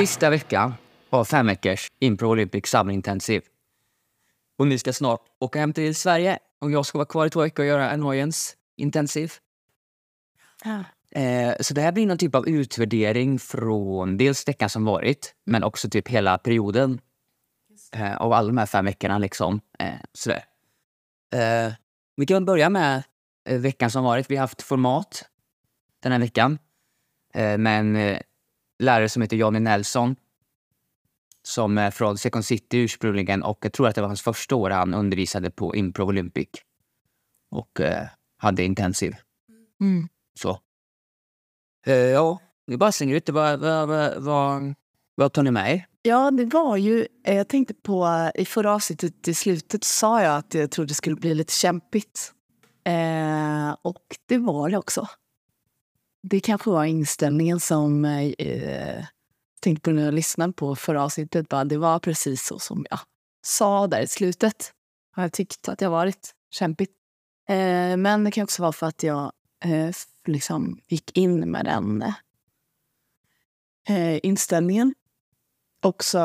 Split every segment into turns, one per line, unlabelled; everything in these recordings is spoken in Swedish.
Sista veckan av fem veckors Impro Olympic Summer Intensive. Och ni ska snart åka hem till Sverige och jag ska vara kvar i två veckor och göra Annoyance Intensive.
Ja.
Eh, så det här blir någon typ av utvärdering från dels veckan som varit, men också typ hela perioden eh, av alla de här fem veckorna. Liksom. Eh, sådär. Eh, vi kan börja med eh, veckan som varit. Vi har haft format den här veckan eh, med en eh, lärare som heter Johnny Nelson som är från Second City ursprungligen och jag tror att det var hans första år han undervisade på Improv Olympic och eh, hade intensiv.
Mm.
Så. Eh, ja, vi bara slänger ut det. Vad, vad, vad, vad, tar ni med er?
Ja, det var ju... eh, Jag tänkte på... I förra avsnittet i slutet sa jag att jag trodde det skulle bli lite kämpigt. Eh, och det var det också. Det kanske var inställningen som... Eh, tänkte på när jag lyssnade på förra avsnittet. Bara, det var precis så som jag sa där i slutet. Har jag tyckt att det har varit kämpigt. Eh, men det kan också vara för att jag eh, liksom gick in med den eh, inställningen. Också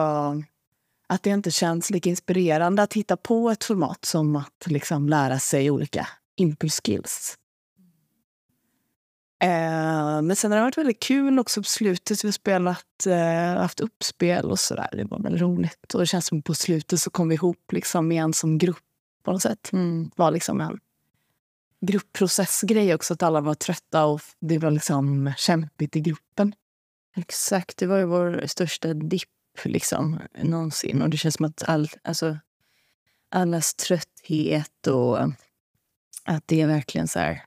att det inte känns lika inspirerande att hitta på ett format som att liksom lära sig olika input skills. Eh, men sen har det varit väldigt kul också på slutet. Vi har spelat, eh, haft uppspel och sådär. Det var väldigt roligt. Och det känns som på slutet så kom vi ihop liksom igen som grupp på något sätt. Det var liksom en gruppprocessgrej också. Att alla var trötta och det var liksom kämpigt i gruppen. Exakt, det var ju vår största dipp liksom, någonsin. Och det känns som att all, alltså, allas trötthet och att det verkligen så här,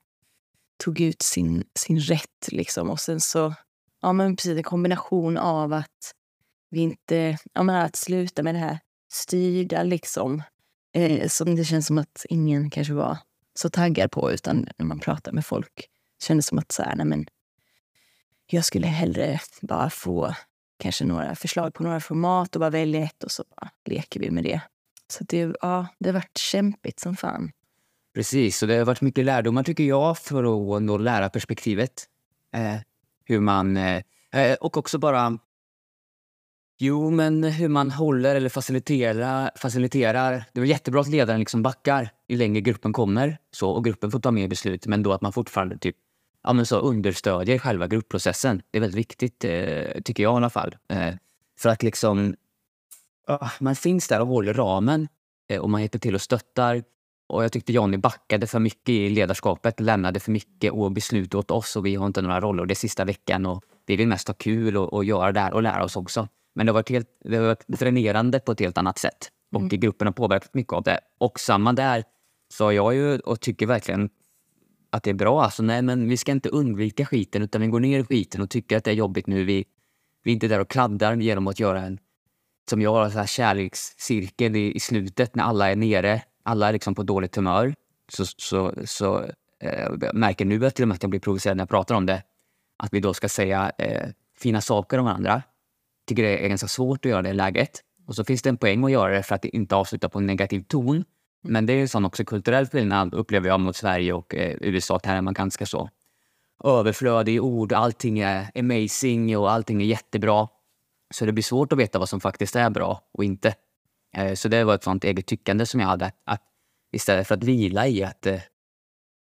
tog ut sin, sin rätt. Liksom. Och sen så, ja men precis en kombination av att vi inte, ja men att sluta med det här styrda liksom. Eh, som det känns som att ingen kanske var så taggad på. Utan när man pratar med folk kändes som att så här, nej men, jag skulle hellre bara få kanske några förslag på några format och bara välja ett och så bara leker vi med det. Så det, ja, det har varit kämpigt som fan.
Precis, och det har varit mycket lärdomar tycker jag för att nå lärarperspektivet. Eh, hur man... Eh, eh, och också bara... Jo, men hur man håller eller faciliterar. faciliterar. Det var jättebra att ledaren liksom backar ju längre gruppen kommer. Så, och gruppen får ta mer beslut, men då att man fortfarande typ, ja, men så understödjer själva gruppprocessen. Det är väldigt viktigt, eh, tycker jag i alla fall. Eh, för att liksom... man finns där och håller ramen eh, och man hjälper till och stöttar. Och jag tyckte Johnny backade för mycket i ledarskapet, lämnade för mycket och beslut åt oss och vi har inte några roller. Det är sista veckan och vi vill mest ha kul och, och göra det här och lära oss också. Men det har varit, helt, det har varit dränerande på ett helt annat sätt. Och
Mm.
gruppen har påverkat mycket av det. Och samma där sa jag ju och tycker verkligen att det är bra. Alltså, nej, men vi ska inte undvika skiten utan vi går ner i skiten och tycker att det är jobbigt nu. Vi, vi är inte där och kladdar genom att göra en som jag har så här kärlekscirkel i, i slutet när alla är nere. Alla är liksom på dåligt humör. Så, så, så eh, märker nu att till och med att jag blir provocerad när jag pratar om det. Att vi då ska säga eh, fina saker om varandra. Tycker det är ganska svårt att göra det i läget. Och så finns det en poäng att göra det för att det inte avsluta på en negativ ton. Men det är ju sån också kulturell skillnad upplever jag mot Sverige och eh, USA. Här är man ganska så överflödig i ord. Allting är amazing och allting är jättebra. Så det blir svårt att veta vad som faktiskt är bra och inte. Eh, Så det var ett sånt eget tyckande som jag hade. Att istället för att vila i att, eh,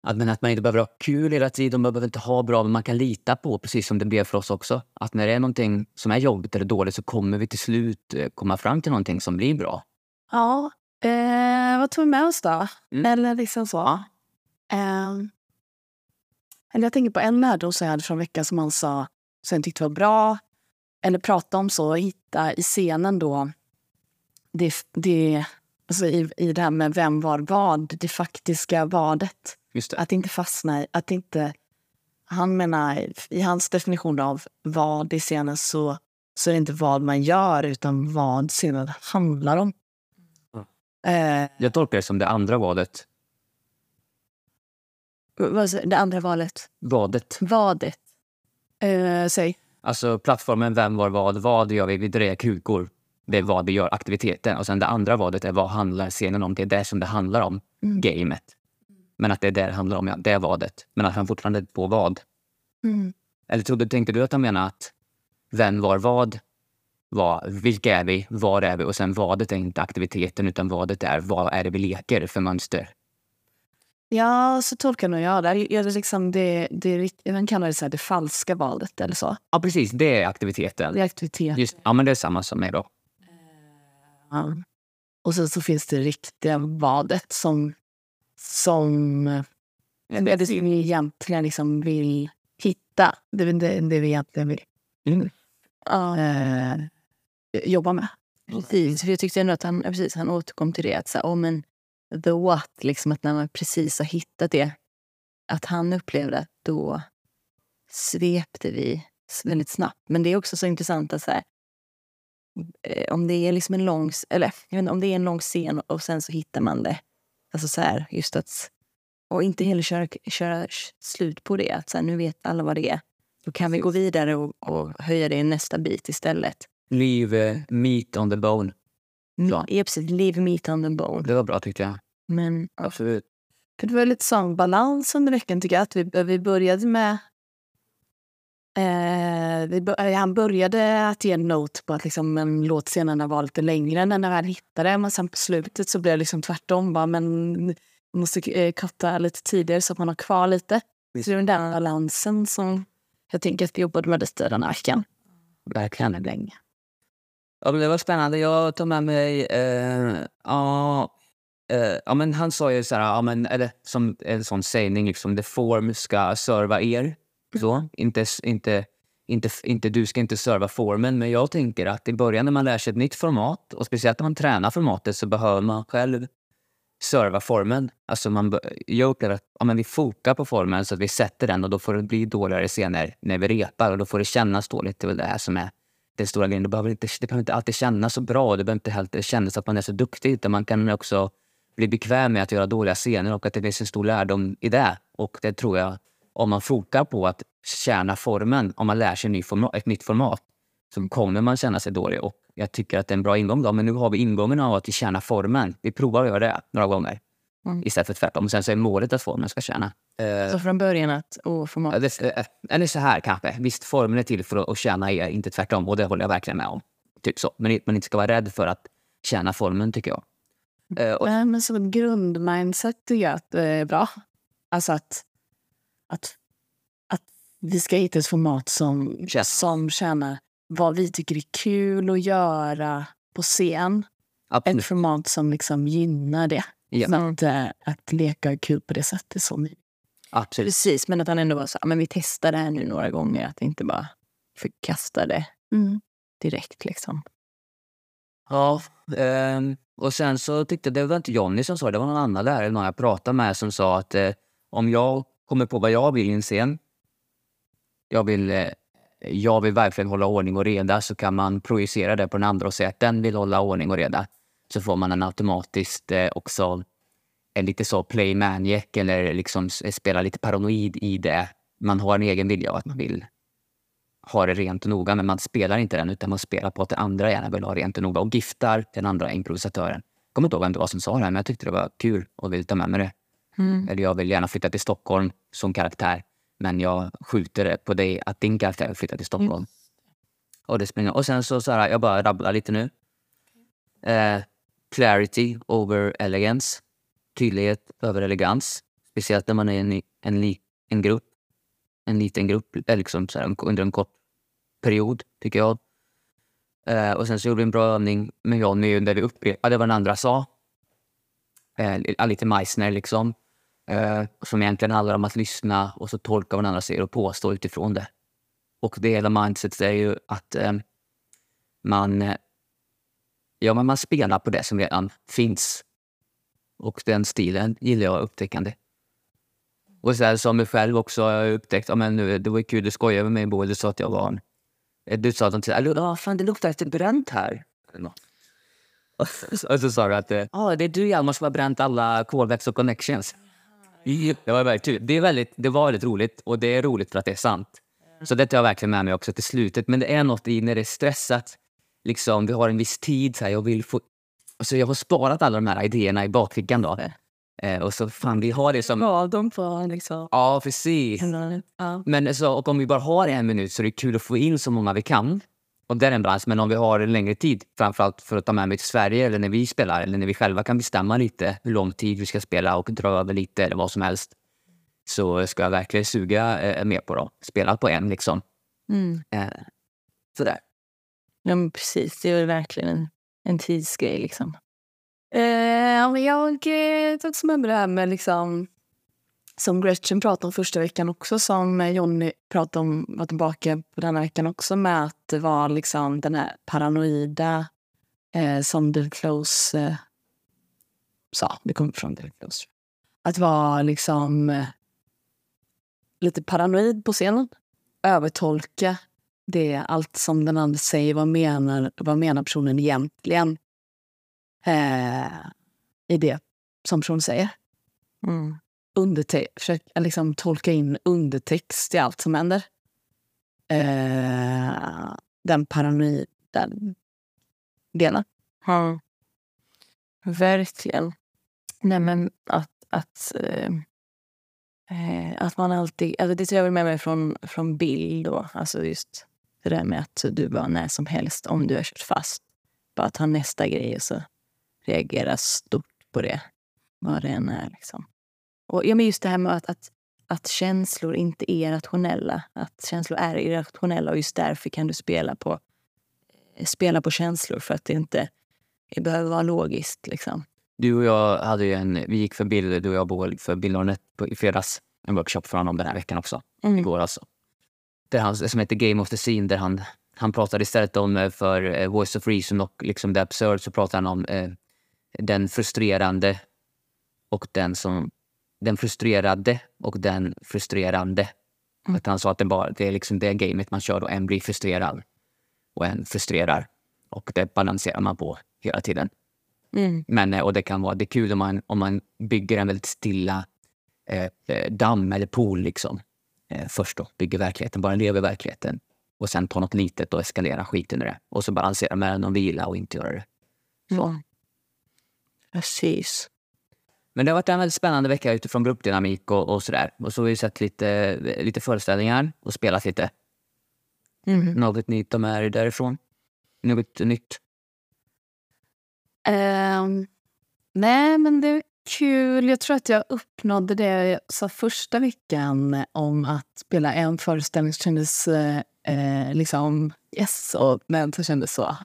att, men att man inte behöver ha kul hela tiden, man behöver inte ha bra, men man kan lita på, precis som det blev för oss också, att när det är någonting som är jobbigt eller dåligt så kommer vi till slut eh, komma fram till någonting som blir bra.
Ja, eh, vad tog vi med oss då?
Mm.
Eller liksom så. Ehm, eller jag tänker på en lärdom som jag hade från veckan som han sa, som jag tyckte var bra. Eller prata om så, hitta i scenen då, det, det, alltså i, i det här med vem var vad, det faktiska vadet.
Det.
Att inte fastna i, att inte... Han menar, i hans definition av vad i scenen så, så är det inte vad man gör utan vad scenen handlar om. Eh,
Jag tolkar det som det andra vadet.
vad det andra valet,
Vadet.
vadet. Eh, säg.
Alltså plattformen vem, var, vad. Vad gör vi? Vi drar krukor. Det är vad vi gör, aktiviteten. Och sen det andra vadet är vad handlar scenen om? Det är det som det handlar om,
Mm.
gamet. Men att det är det det handlar om, ja. Det är vadet. Men att han fortfarande är på vad.
Mm.
Eller trodde, tänkte du att han menade att vem var vad? vad, vilka är vi, var är vi och sen vadet är inte aktiviteten utan vadet är vad är det vi leker för mönster.
Ja, så tolkar nog jag det. Jag, liksom det, det, man kallar det så här, det falska valet eller så.
Ja precis, det är aktiviteten.
Det är aktivitet.
Just, ja men det är samma som mig då.
Ja. Och sen så finns det riktiga vadet som, som är det som vi egentligen liksom vill hitta. Det är det, det vi egentligen vill
Mm.
eh, jobba med. Precis, för jag tyckte ändå att han, precis, han återkom till det. Att så oh, men the what, liksom att när man precis har hittat det. Att han upplevde att då svepte vi väldigt snabbt. Men det är också så intressant att så här, eh, om det är liksom en lång, eller inte, om det är en lång scen och sen så hittar man det. Alltså så här, just att, och inte heller köra, köra slut på det. Att så här, nu vet alla vad det är. Då kan vi gå vidare och, och höja det i nästa bit istället.
Leave eh, meat on the bone. Ja.
Precis. Leave meat on the bone.
Det var bra tyckte jag.
Men
Absolut.
för det var lite sån balans under veckan tycker jag. Att vi, vi började med... Eh, eh, han började att ge en note på att liksom en låt senare var lite längre än när han hittade. Men sen på slutet så blev det liksom tvärtom. Bara, men man måste eh, lite tidigare så att man har kvar lite. Så det är den balansen som jag tänker att vi jobbade med lite den här veckan.
Verkligen länge. Ja, det var spännande. Jag tog med mig... Eh, ja, eh, ja, men han sa ju så här, ja, men, eller som en sån sägning, liksom, the form ska serva er. Mm. Så, inte, inte, inte, inte, du ska inte serva formen, men jag tänker att i början när man lär sig ett nytt format och speciellt när man tränar formatet så behöver man själv serva formen. Alltså man, jag upplever att ja, men vi fokar på formen så att vi sätter den och då får det bli dåligare senare när vi repar och då får det kännas dåligt. Det är väl det här som är den stora grejen. Det behöver inte, det behöver inte alltid kännas så bra. och Det behöver inte heller kännas att man är så duktig. Utan man kan också bli bekväm med att göra dåliga scener och att det finns en stor lärdom i det. Och det tror jag, om man fokar på att tjäna formen, om man lär sig ny forma, ett nytt format, så kommer man känna sig dålig. Och jag tycker att det är en bra ingång. Då. Men nu har vi ingången av att vi tjänar formen. Vi provar att göra det några gånger.
Mm.
Istället för tvärtom. Sen så är målet att formen ska tjäna. Eh,
Så från början att,
Ja,
format.
det, eh, eller så här kanske. Visst, formen är till för att, tjäna er, inte tvärtom. Och det håller jag verkligen med om. Typ så. Men man inte ska vara rädd för att tjäna formen, tycker jag. Eh, och,
Nej, men som ett grundmindset tycker jag att det är bra. Alltså att, att, att vi ska hitta ett format som,
Känns.
som tjänar vad vi tycker är kul att göra på scen. Ett
absolut.
format som liksom gynnar det.
Ja.
Så att, eh, att leka är kul på det sättet. Som,
absolut.
precis, men att han ändå var så "Ja, men vi testar det här nu några gånger. Att inte bara förkasta det direkt. Liksom.
Ja, ehm, och sen så tyckte det var inte Jonny som sa det, det var någon annan lärare någon jag pratade med som sa att eh, om jag kommer på vad jag vill i en scen, jag vill, eh, jag vill verkligen hålla ordning och reda, så kan man projicera det på den andra och säga att den vill hålla ordning och reda. Så får man en automatiskt eh, också en lite så play maniac eller liksom spela lite paranoid i det. Man har en egen vilja och att man vill ha det rent och noga, men man spelar inte den utan man spelar på att den andra gärna vill ha rent och noga och giftar den andra improvisatören. Jag kommer inte ihåg vem det var som sa det här, men jag tyckte det var kul och ville ta med mig det. Eller jag vill gärna flytta till Stockholm som karaktär, men jag skjuter på dig att din karaktär vill flytta till Stockholm. Och, det springer. och sen så, så här, jag bara rabblar lite nu. Eh, clarity over elegance. Tydlighet över elegans. Speciellt när man är en, en, en grupp. En liten grupp, eller liksom så här, under en kort period, tycker jag. Eh, och sen så gjorde vi en bra övning med Johnny där vi upprepade vad den andra sa. Eh, li- lite Meissner liksom. Eh, som egentligen handlar om att lyssna och så tolka vad den andra säger och påstå utifrån det. Och det hela mindsetet är ju att eh, man, ja, men man spelar på det som redan finns. Och den stilen gillar jag upptäckande. Och sen som mig själv också har jag upptäckt, ja, men nu, det var ju kul, du skojade med mig både du sa att jag var en... Eh, du sa att ja, fan det luktar lite bränt här. Och så- sa du att eh, ah, det är du Hjalmar som har bränt alla kolväxt och connections. Det var, väldigt, det, är väldigt, det var väldigt roligt och det är roligt för att det är sant. Så det tar jag verkligen med mig också till slutet. Men det är något i när det är stressat. Liksom, vi har en viss tid. Så här, jag, vill få, alltså, jag har sparat alla de här idéerna i bakfickan. Då. Eh, och så fan, vi har det som...
Gav dem på liksom...
Ja, precis.
Ja.
Men så, och om vi bara har en minut så är det kul att få in så många vi kan. Och det är en balans. Men om vi har en längre tid, framförallt för att ta med mig till Sverige eller när vi spelar eller när vi själva kan bestämma lite hur lång tid vi ska spela och dra över lite eller vad som helst. Så ska jag verkligen suga eh, mer på dem. Spela på en liksom.
Mm.
Eh, sådär.
Ja, men precis. Det är verkligen en, en tidsgrej. Liksom. Eh, jag eh, tog också med det här med liksom, som Gretchen pratade om första veckan också, som Jonny pratade om, var tillbaka på denna veckan också, med att det var liksom den här paranoida eh, som Bill Close eh, sa. Det kom från Bill Close. Att vara liksom eh, lite paranoid på scenen. Övertolka det allt som den andra säger. Vad menar, vad menar personen egentligen eh, i det som personen säger?
Mm.
Underte- försöka liksom tolka in undertext i allt som händer. Eh, den paranoida delen.
Ja. Verkligen.
Nej, men att, att, eh, eh, att man alltid... Alltså det tar jag väl med mig från, från Bill då. Alltså just det där med att du bara när som helst, om du har kört fast, bara ta nästa grej och så reagera stort på det. Vad det än är liksom. Och ja, men just det här med att, att, att känslor inte är rationella. Att känslor är irrationella och just därför kan du spela på, eh, spela på känslor för att det inte det behöver vara logiskt. Liksom.
Du och jag hade ju en, vi gick för Bill, du och jag Boel, för Bill Arnett på, i fredags. En workshop för honom den här veckan också.
Mm.
Igår alltså. Där han, som heter Game of the Scene, där han, han pratade istället om eh, för eh, Voice of Reason och liksom The Absurd så pratade han om eh, den frustrerande och den som den frustrerade och den frustrerande.
Mm.
Att han sa att det, bara, det är liksom det gamet man kör då. En blir frustrerad och en frustrerar. Och det balanserar man på hela tiden.
Mm.
Men, eh, och det kan vara det är kul om man, om man bygger en väldigt stilla eh, eh, damm eller pool liksom. Eh, först då, bygger verkligheten, bara lever verkligheten. Och sen tar något litet och eskalerar skiten i det. Och så balansera mellan att vila och inte göra det. Så.
Mm. Precis.
Men det har varit en väldigt spännande vecka utifrån gruppdynamik och, och sådär. Och så har vi sett lite, lite föreställningar och spelat lite.
Mm.
Något nytt de är därifrån. Något nytt.
Ehm, nej, men det är kul. Jag tror att jag uppnådde det jag sa första veckan om att spela en föreställning som kändes eh, eh, liksom yes, och, men som kändes så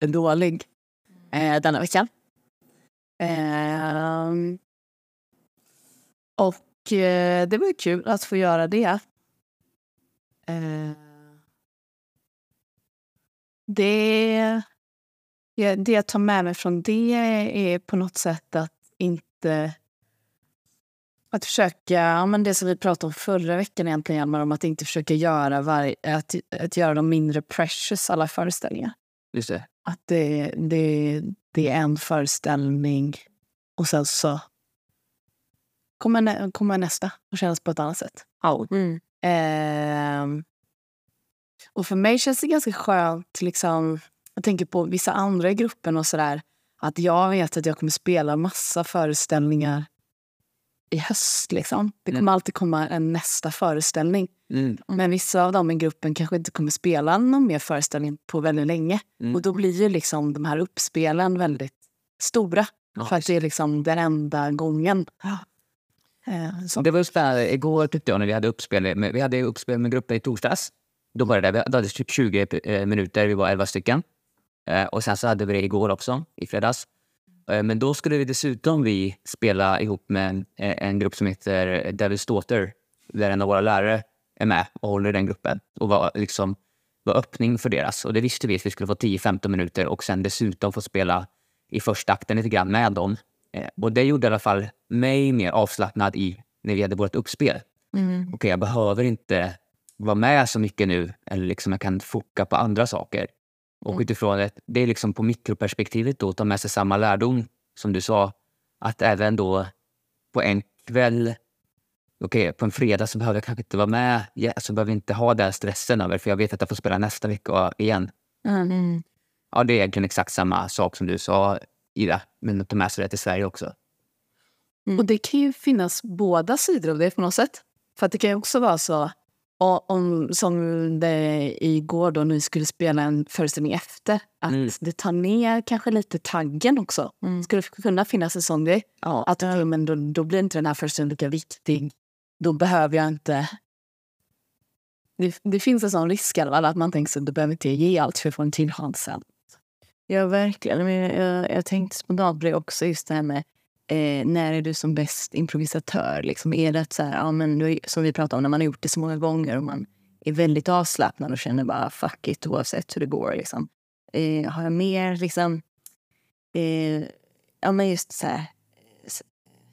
dålig eh, denna veckan. Eh, och eh, det var ju kul att få göra det. Eh, det Ja, det jag tar med mig från det är på något sätt att inte... Att försöka, ja, men det som vi pratade om förra veckan egentligen, Hjalmar, om att inte försöka göra, varje, att, att göra dem mindre precious, alla föreställningar.
Just det.
Att det, det, det är en föreställning och sen så kommer, kommer nästa och kännas på ett annat sätt.
Mm.
Ehm, och för mig känns det ganska skönt, liksom, jag tänker på vissa andra i gruppen och sådär, att jag vet att jag kommer spela massa föreställningar i höst. Liksom. Det kommer
Mm.
alltid komma en nästa föreställning.
Mm.
Men vissa av dem i gruppen kanske inte kommer spela någon mer föreställning på väldigt länge.
Mm.
Och då blir ju liksom de här uppspelen väldigt stora.
Ja,
för att det är liksom den enda gången. Eh, så.
Det var spännande. Igår tyckte jag när vi hade uppspel med, vi hade uppspel med gruppen i torsdags. Då var det, vi hade typ 20 eh, minuter, vi var 11 stycken. Eh, och sen så hade vi det igår också, i fredags. Men då skulle vi dessutom vi spela ihop med en, en grupp som heter Devil's Daughter. Där en av våra lärare är med och håller i den gruppen. Och var, liksom, var öppning för deras. Och det visste vi att vi skulle få 10-15 minuter och sen dessutom få spela i första akten lite grann med dem. Eh, och det gjorde i alla fall mig mer avslappnad i när vi hade vårt uppspel.
Mm.
Okej, jag behöver inte vara med så mycket nu. Eller liksom jag kan foka på andra saker. Och
Mm.
utifrån det, det är liksom på mikroperspektivet då, ta med sig samma lärdom som du sa. Att även då på en kväll, okej på en fredag så behöver jag kanske inte vara med. Ja, så behöver jag inte ha den stressen över för jag vet att jag får spela nästa vecka igen.
Mm.
Ja, det är egentligen exakt samma sak som du sa Ida, men att ta med sig det till Sverige också.
Och det kan ju finnas båda sidor av det på något sätt. För att det kan ju också vara så Och om, som det igår då, när vi skulle spela en föreställning efter, att
Mm.
det tar ner kanske lite taggen också.
Mm.
Skulle det kunna finnas en sån grej?
Ja.
Att men då, då blir inte den här föreställningen lika viktig. Då behöver jag inte... Det, det finns en sån risk alla att man tänker att du behöver inte ge allt för att få en till chans sen.
Ja, verkligen. Men jag, jag, jag tänkte spontant på det också, just det här med eh, när är du som bäst improvisatör? Liksom, är det att så här, ja, men du, som vi pratade om, när man har gjort det så många gånger och man är väldigt avslappnad och känner bara fuck it oavsett hur det går. Liksom. Eh, har jag mer liksom, eh, ja men just så här,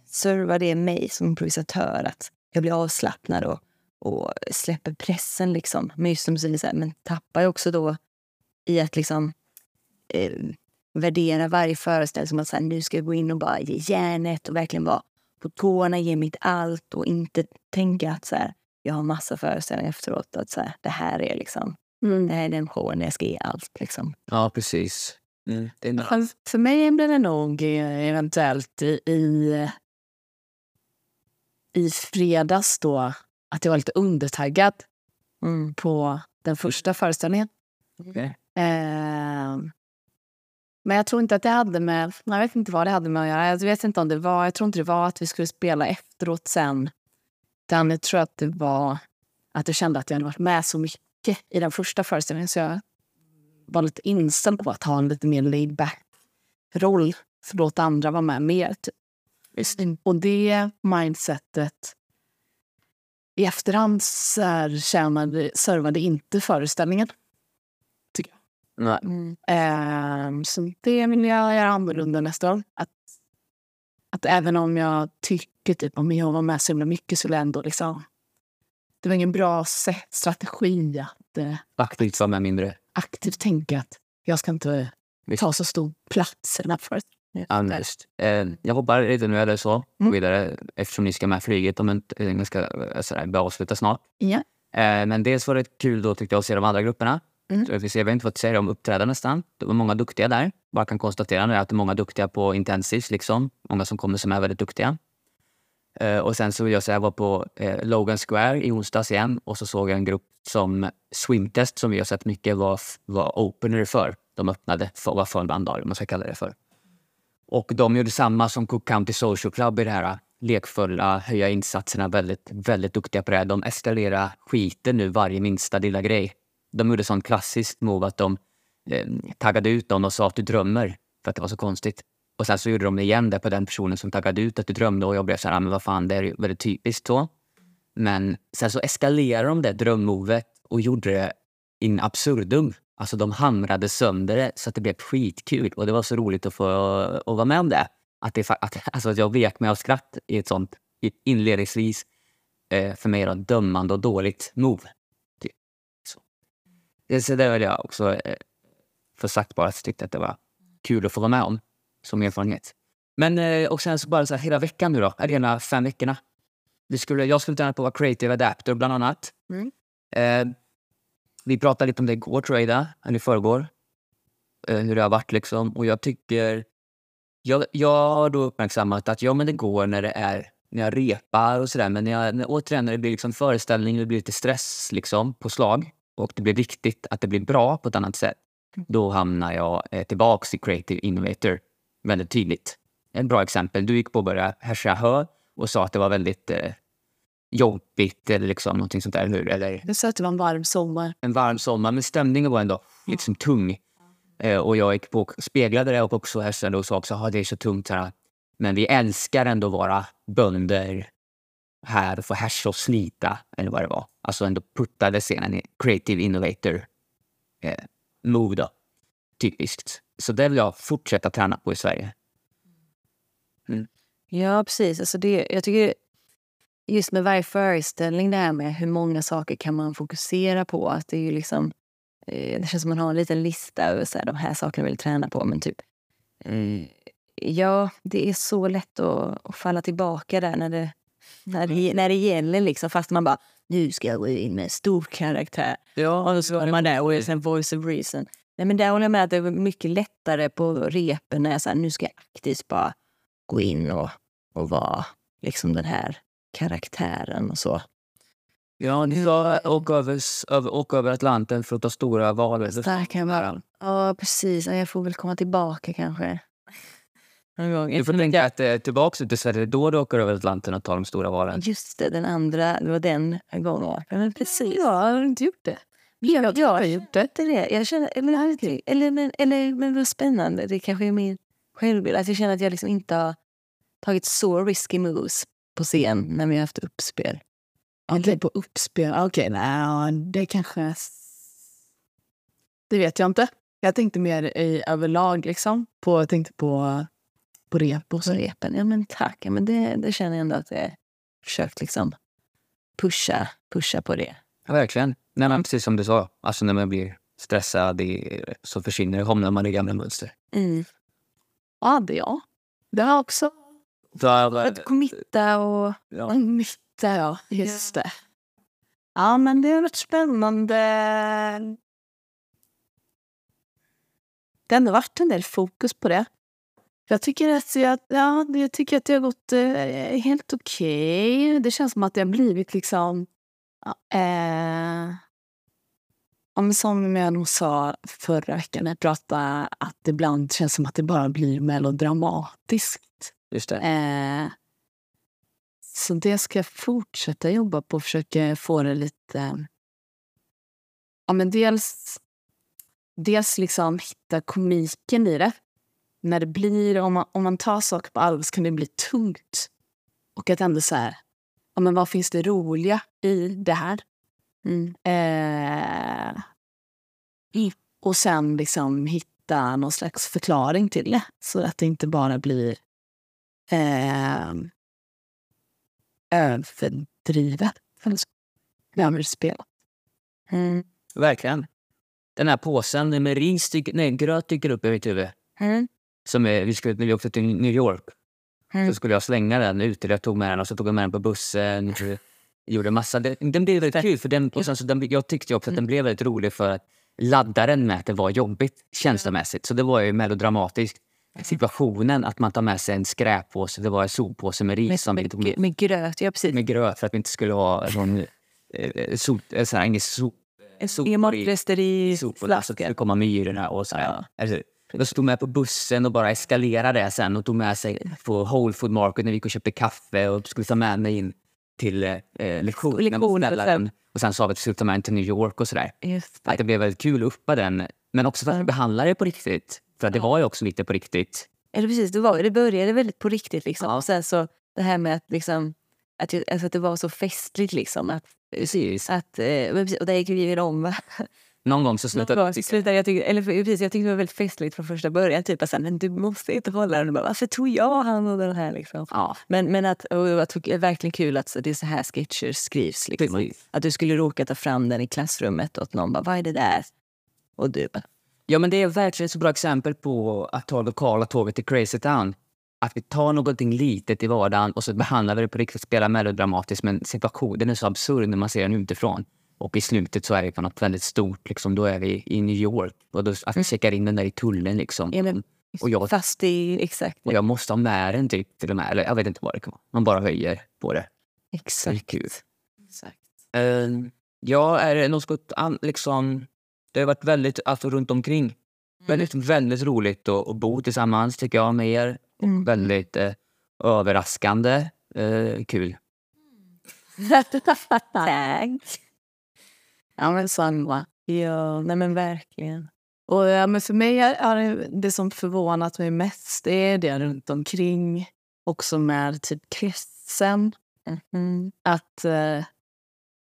servar det mig som improvisatör att jag blir avslappnad och, och släpper pressen liksom. Men just som du säger, så här, men tappar jag också då i att liksom eh, värdera varje föreställning som att så här, nu ska jag gå in och bara ge järnet och verkligen vara på tårna, ge mitt allt och inte tänka att så här, jag har massa föreställningar efteråt. Att så här, det här är liksom, det här är den showen där jag ska ge allt. Liksom.
ja, precis. Mm. Det är
För, för mig blir det nog eh, eventuellt i, i, i fredags då att jag var lite undertaggad
Mm.
på den första föreställningen.
Okej.
Ehm, men jag tror inte att det hade med... Jag vet inte vad det hade med att göra. Jag vet inte om det var... Jag tror inte det var att vi skulle spela efteråt sen. Utan jag tror att det var att jag kände att jag hade varit med så mycket i den första föreställningen så jag var lite inställd på att ha en lite mer laid back roll för att låta andra vara med mer. Typ. Och det mindsetet i efterhand så här tjänade, servade inte föreställningen.
Nej.
Mm.
Ehm, så det vill jag göra annorlunda nästa gång. Att, att även om jag tycker typ om jag var med så himla mycket så är det ändå liksom... Det var ingen bra sätt, strategi att eh,
Aktivt vara med mindre.
aktivt tänka att jag ska inte
Visst.
ta så stor plats i den här föreställningen.
Just. Eh, jag hoppar lite nu eller så
Mm.
vidare eftersom ni ska med flyget om en jag ska eh, sådär, börja avsluta snart.
Ja.
Eh, men dels var det kul då tyckte jag att se de andra grupperna.
Mm.
Vi ser, vi har inte fått se dem uppträda nästan. Det var många duktiga där. Bara kan konstatera nu att det är många duktiga på intensives liksom. Många som kommer som är väldigt duktiga. Eh, och sen så vill jag säga jag var på eh, Logan Square i onsdags igen och så såg jag en grupp som Swimtest som vi har sett mycket var, var opener för. De öppnade för, var av, om man ska kalla det för. Och de gjorde samma som Cook County Social Club i det här äh, lekfulla, höja insatserna, väldigt, väldigt duktiga på det. De eskalerade skiten nu varje minsta lilla grej. De gjorde sånt klassiskt move att de eh, taggade ut dem och sa att du drömmer, för att det var så konstigt. Och sen så gjorde de det igen där på den personen som taggade ut att du drömde och jag blev så här, ah, men vad fan, det är väldigt typiskt så. Men sen så eskalerade de det drömmovet och gjorde det in absurdum. Alltså de hamrade sönder det så att det blev skitkul och det var så roligt att få att vara med om det. Att, det, att, alltså att jag vek mig av skratt i ett sånt inledningsvis eh, för mig då, dömande och dåligt move. Typ. Så. Det, så det vill jag också eh, få sagt bara att jag tyckte att det var kul att få vara med om som erfarenhet. Men eh, och sen så bara så här, hela veckan nu då, eller hela fem veckorna. Vi skulle, jag skulle träna på att vara creative adapter bland annat.
Mm.
Eh, vi pratade lite om det igår tror jag, Ida, eller i förrgår. Eh, hur det har varit liksom. Och jag tycker... Jag, jag har då uppmärksammat att ja, men det går när det är när jag repar och sådär. Men när jag, när, återigen när det blir liksom föreställning, det blir lite stress liksom, på slag och det blir viktigt att det blir bra på ett annat sätt. Då hamnar jag eh, tillbaks i Creative Innovator väldigt tydligt. Ett bra exempel. Du gick på att börja härsa hö och sa att det var väldigt eh, jobbigt eller liksom någonting sånt där. Hur? Eller
Det sa att det var en varm sommar.
en varm sommar, men stämningen var ändå liksom tung. Eh, och jag gick på och speglade det och också hästade och sa också att det är så tungt här. Men vi älskar ändå vara bönder här och få härsa och slita, eller vad det var. Alltså ändå puttade scenen i creative innovator eh, move då. Typiskt. Så det vill jag fortsätta träna på i Sverige.
Ja, precis. Alltså det, jag tycker just med varje föreställning det här med hur många saker kan man fokusera på. Att det är ju liksom, eh, det känns som man har en liten lista över så här, de här sakerna vill träna på. Men typ, eh, ja, det är så lätt att, att falla tillbaka där när det, när det, när det gäller. Liksom, fast man bara, nu ska jag gå in med stor karaktär.
Ja,
Och så var man där och sen voice of reason. Nej, men där håller jag med att det är mycket lättare på repen när jag säger nu ska jag aktivt bara gå in och, och vara liksom den här karaktären och så.
Ja, ni ska åka över, över, åka över Atlanten för att ta stora val.
Där kan jag vara. Ja, precis. Jag får väl komma tillbaka kanske. Någon gång.
Du får tänka att eh, tillbaka till Sverige, då du åker över Atlanten och tar de stora valen.
Just det, den andra. Det var den gången. Ja, men precis.
Jag har inte gjort det.
Jag, jag, jag har gjort det. Jag känner, men, eller, men, eller, men vad spännande. Det kanske är min självbild. Att jag känner att jag liksom inte har tagit så risky moves på scen när vi har haft uppspel.
Okej, på uppspel. Okej, okay, nej, det kanske... Det vet jag inte. Jag tänkte mer i överlag, liksom. På, jag tänkte på, på rep och så.
repen. Ja, men tack. Ja, men det, det känner jag ändå att jag försökt liksom pusha, pusha på det.
Ja, verkligen. Nej, men precis som du sa, alltså när man blir stressad det, så försvinner det, hamnar man i gamla mönster.
Mm.
Ja, det ja. Det har också...
Att committa och...
Ja. Mitta, ja. Just det. Ja, men det har varit spännande. Det har ändå varit en del fokus på det. Jag tycker att, jag, ja, jag tycker att det har gått eh, helt okej. Okay. Det känns som att det har blivit liksom... Eh, ja, som jag nog sa förra veckan när jag pratade, att det ibland känns som att det bara blir melodramatiskt.
Just det.
Eh, så det ska jag fortsätta jobba på. Försöka få det lite... Ja, men dels, dels liksom hitta komiken i det. När det blir, om man, om man tar saker på allvar så kan det bli tungt. Och att ändå så här, ja, men vad finns det roliga i det här?
Mm.
Eh, och sen liksom hitta någon slags förklaring till det. Så att det inte bara blir eh, överdrivet. Överspelat.
Mm.
Verkligen. Den här påsen med ris, nej, gröt dyker upp i mitt huvud.
Mm.
Som är, vi skulle, när vi åkte till New York
Mm.
så skulle jag slänga den ute. Jag tog med den och så tog jag med den på bussen. Gjorde massa. Den, den blev väldigt kul. För den, och sen så den, jag tyckte också att den blev väldigt rolig för att ladda den med att det var jobbigt känslomässigt. Så det var ju melodramatiskt. Situationen att man tar med sig en skräppåse, det var en soppåse med ris.
Med,
som
med,
med,
med gröt, ja precis.
med gröt för att vi inte skulle ha någon eh, eh, så här, ingen sop,
Inga
i-
matrester i
sopor. Så det
flaskor.
kommer myrorna och så.
Ja.
Alltså, de stod med på bussen och bara eskalerade det sen och tog med sig på Whole Food Market när vi gick och köpte kaffe och skulle ta med mig in till eh, lektionen.
Lektioner,
Och,
sen.
och sen sa vi att vi skulle ta med den till New York och sådär.
Just
Att det blev väldigt kul att uppa den. Men också för att vi behandlade det på riktigt. För att det var ju också lite på riktigt.
Eller precis, det, var, det började väldigt på riktigt. Liksom.
Ja.
Och sen så det här med att, liksom, att, jag- alltså att det var så festligt. Liksom, att,
Precis.
att, eh, och där gick vi om.
Någon gång så
Någon
slutade
gång så slutade jag, tycka, eller för- precis, jag tyckte det var väldigt festligt från första början. Typ att men du måste inte hålla den. Bara, Varför tog jag han och den här? Liksom.
Ja,
Men, men att, och jag det är verkligen kul att det är så här sketcher skrivs. Liksom. Att du skulle råka ta fram den i klassrummet och att någon bara, vad är det där? Och du bara,
Ja, men det är verkligen ett så bra exempel på att ta lokala tåget till Crazy Town. Att vi tar någonting litet i vardagen och så behandlar vi det på riktigt, spelar melodramatiskt, men situationen är så absurd när man ser den utifrån. Och i slutet så är det på något väldigt stort, liksom, då är vi i New York. Och då, att vi checkar in den där i tullen liksom.
ja, men,
Och jag-
fast i, exakt.
Och jag måste ha med den typ till och med, eller jag vet inte vad det kan vara. Man bara höjer på det. Det är
Exakt.
kul.
exakt.
Uh, ja, är det något an, liksom... Det har varit väldigt, alltså runt omkring. Väldigt, väldigt roligt att, att bo tillsammans tycker jag med er. Och
Mm.
väldigt eh, överraskande eh, kul.
Tack.
Ja, men samma.
Ja, nej men verkligen.
Och ja, men för mig är är det, det som förvånat mig mest det är det runt omkring. Också med typ kretsen.
Mhm.
Att, eh,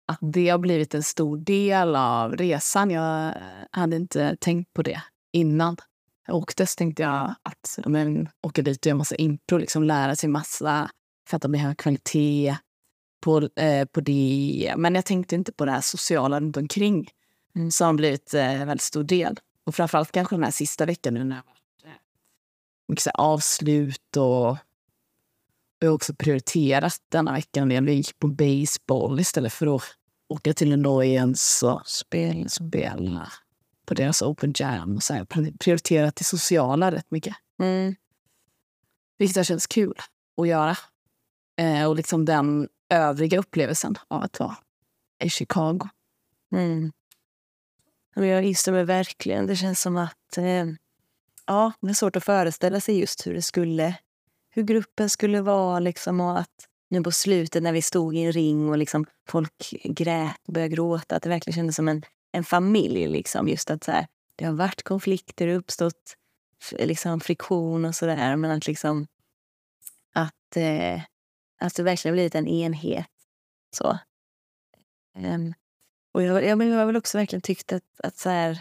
att det har blivit en stor del av resan. Jag hade inte tänkt på det innan. Jag åkte så tänkte jag att men, åka dit och göra massa impro, liksom lära sig massa, fatta hög kvalitet på, eh, på det. Men jag tänkte inte på det här sociala runt omkring
Mm.
som har blivit eh, en väldigt stor del. Och framförallt kanske den här sista veckan nu när har varit eh, mycket så avslut och jag har också prioriterat denna veckan en del. Vi gick på baseball istället för att åka till Annoyance och spela, spela på deras open jam. Och så här, prioriterat det sociala rätt mycket.
Mm.
Vilket har känts kul att göra. Eh, och liksom den övriga upplevelsen av att vara i Chicago.
Mm. Jag instämmer verkligen. Det känns som att eh, ja, det är svårt att föreställa sig just hur det skulle, hur gruppen skulle vara liksom och att nu på slutet när vi stod i en ring och liksom folk grät och började gråta, att det verkligen kändes som en, en familj. Liksom. Just att så här, det har varit konflikter uppstått liksom, friktion och sådär, men att liksom att, eh, att det verkligen blivit en enhet. Så. Um, och jag, jag, jag har väl också verkligen tyckt att, att, så här,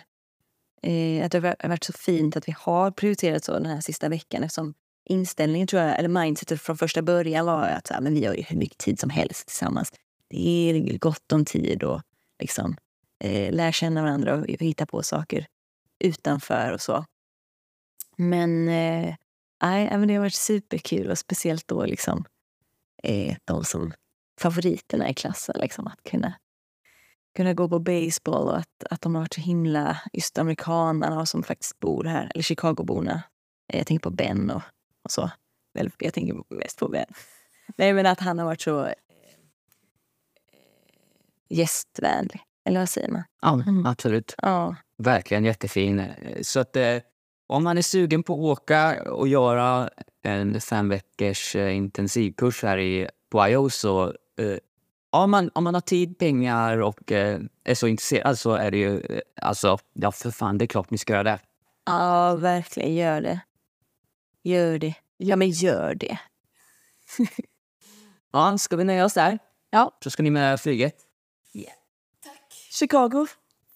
eh, att det har varit så fint att vi har prioriterat så den här sista veckan eftersom inställningen, tror jag, eller mindsetet från första början var att så här, men vi har ju hur mycket tid som helst tillsammans. Det är gott om tid och liksom, eh, lära känna varandra och hitta på saker utanför och så. Men, eh, men det har varit superkul och speciellt då liksom, eh, de som favoriterna i klassen. Liksom, att kunna, kunna gå på baseball och att, att de har varit så himla, just amerikanerna som faktiskt bor här, eller Chicagoborna. Eh, jag tänker på Ben och, och så. Jag tänker mest på Ben. Nej, men att han har varit så eh, gästvänlig. Eller vad säger man?
Ja, mm. absolut.
Ja.
Verkligen jättefin. Så att eh, om man är sugen på att åka och göra en fem veckors eh, intensivkurs här i, på IO så eh, om, man, om man har tid, pengar och eh, är så intresserad så är det ju... Eh, alltså, ja för fan, det är klart ni ska göra det.
Ja, verkligen. Gör det. Gör det. Ja, men gör det.
ja, ska vi nöja oss där?
Ja.
Så ska ni med flyget.
Yeah. Tack. Chicago.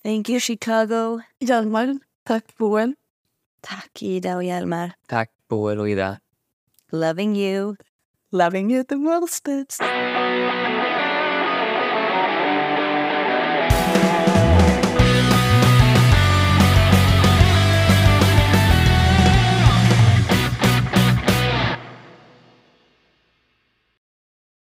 Thank you, Chicago.
Hjalmar. Tack, Boel.
Tack, Ida och Hjalmar.
Tack, Boel och Ida.
Loving you.
Loving you the most.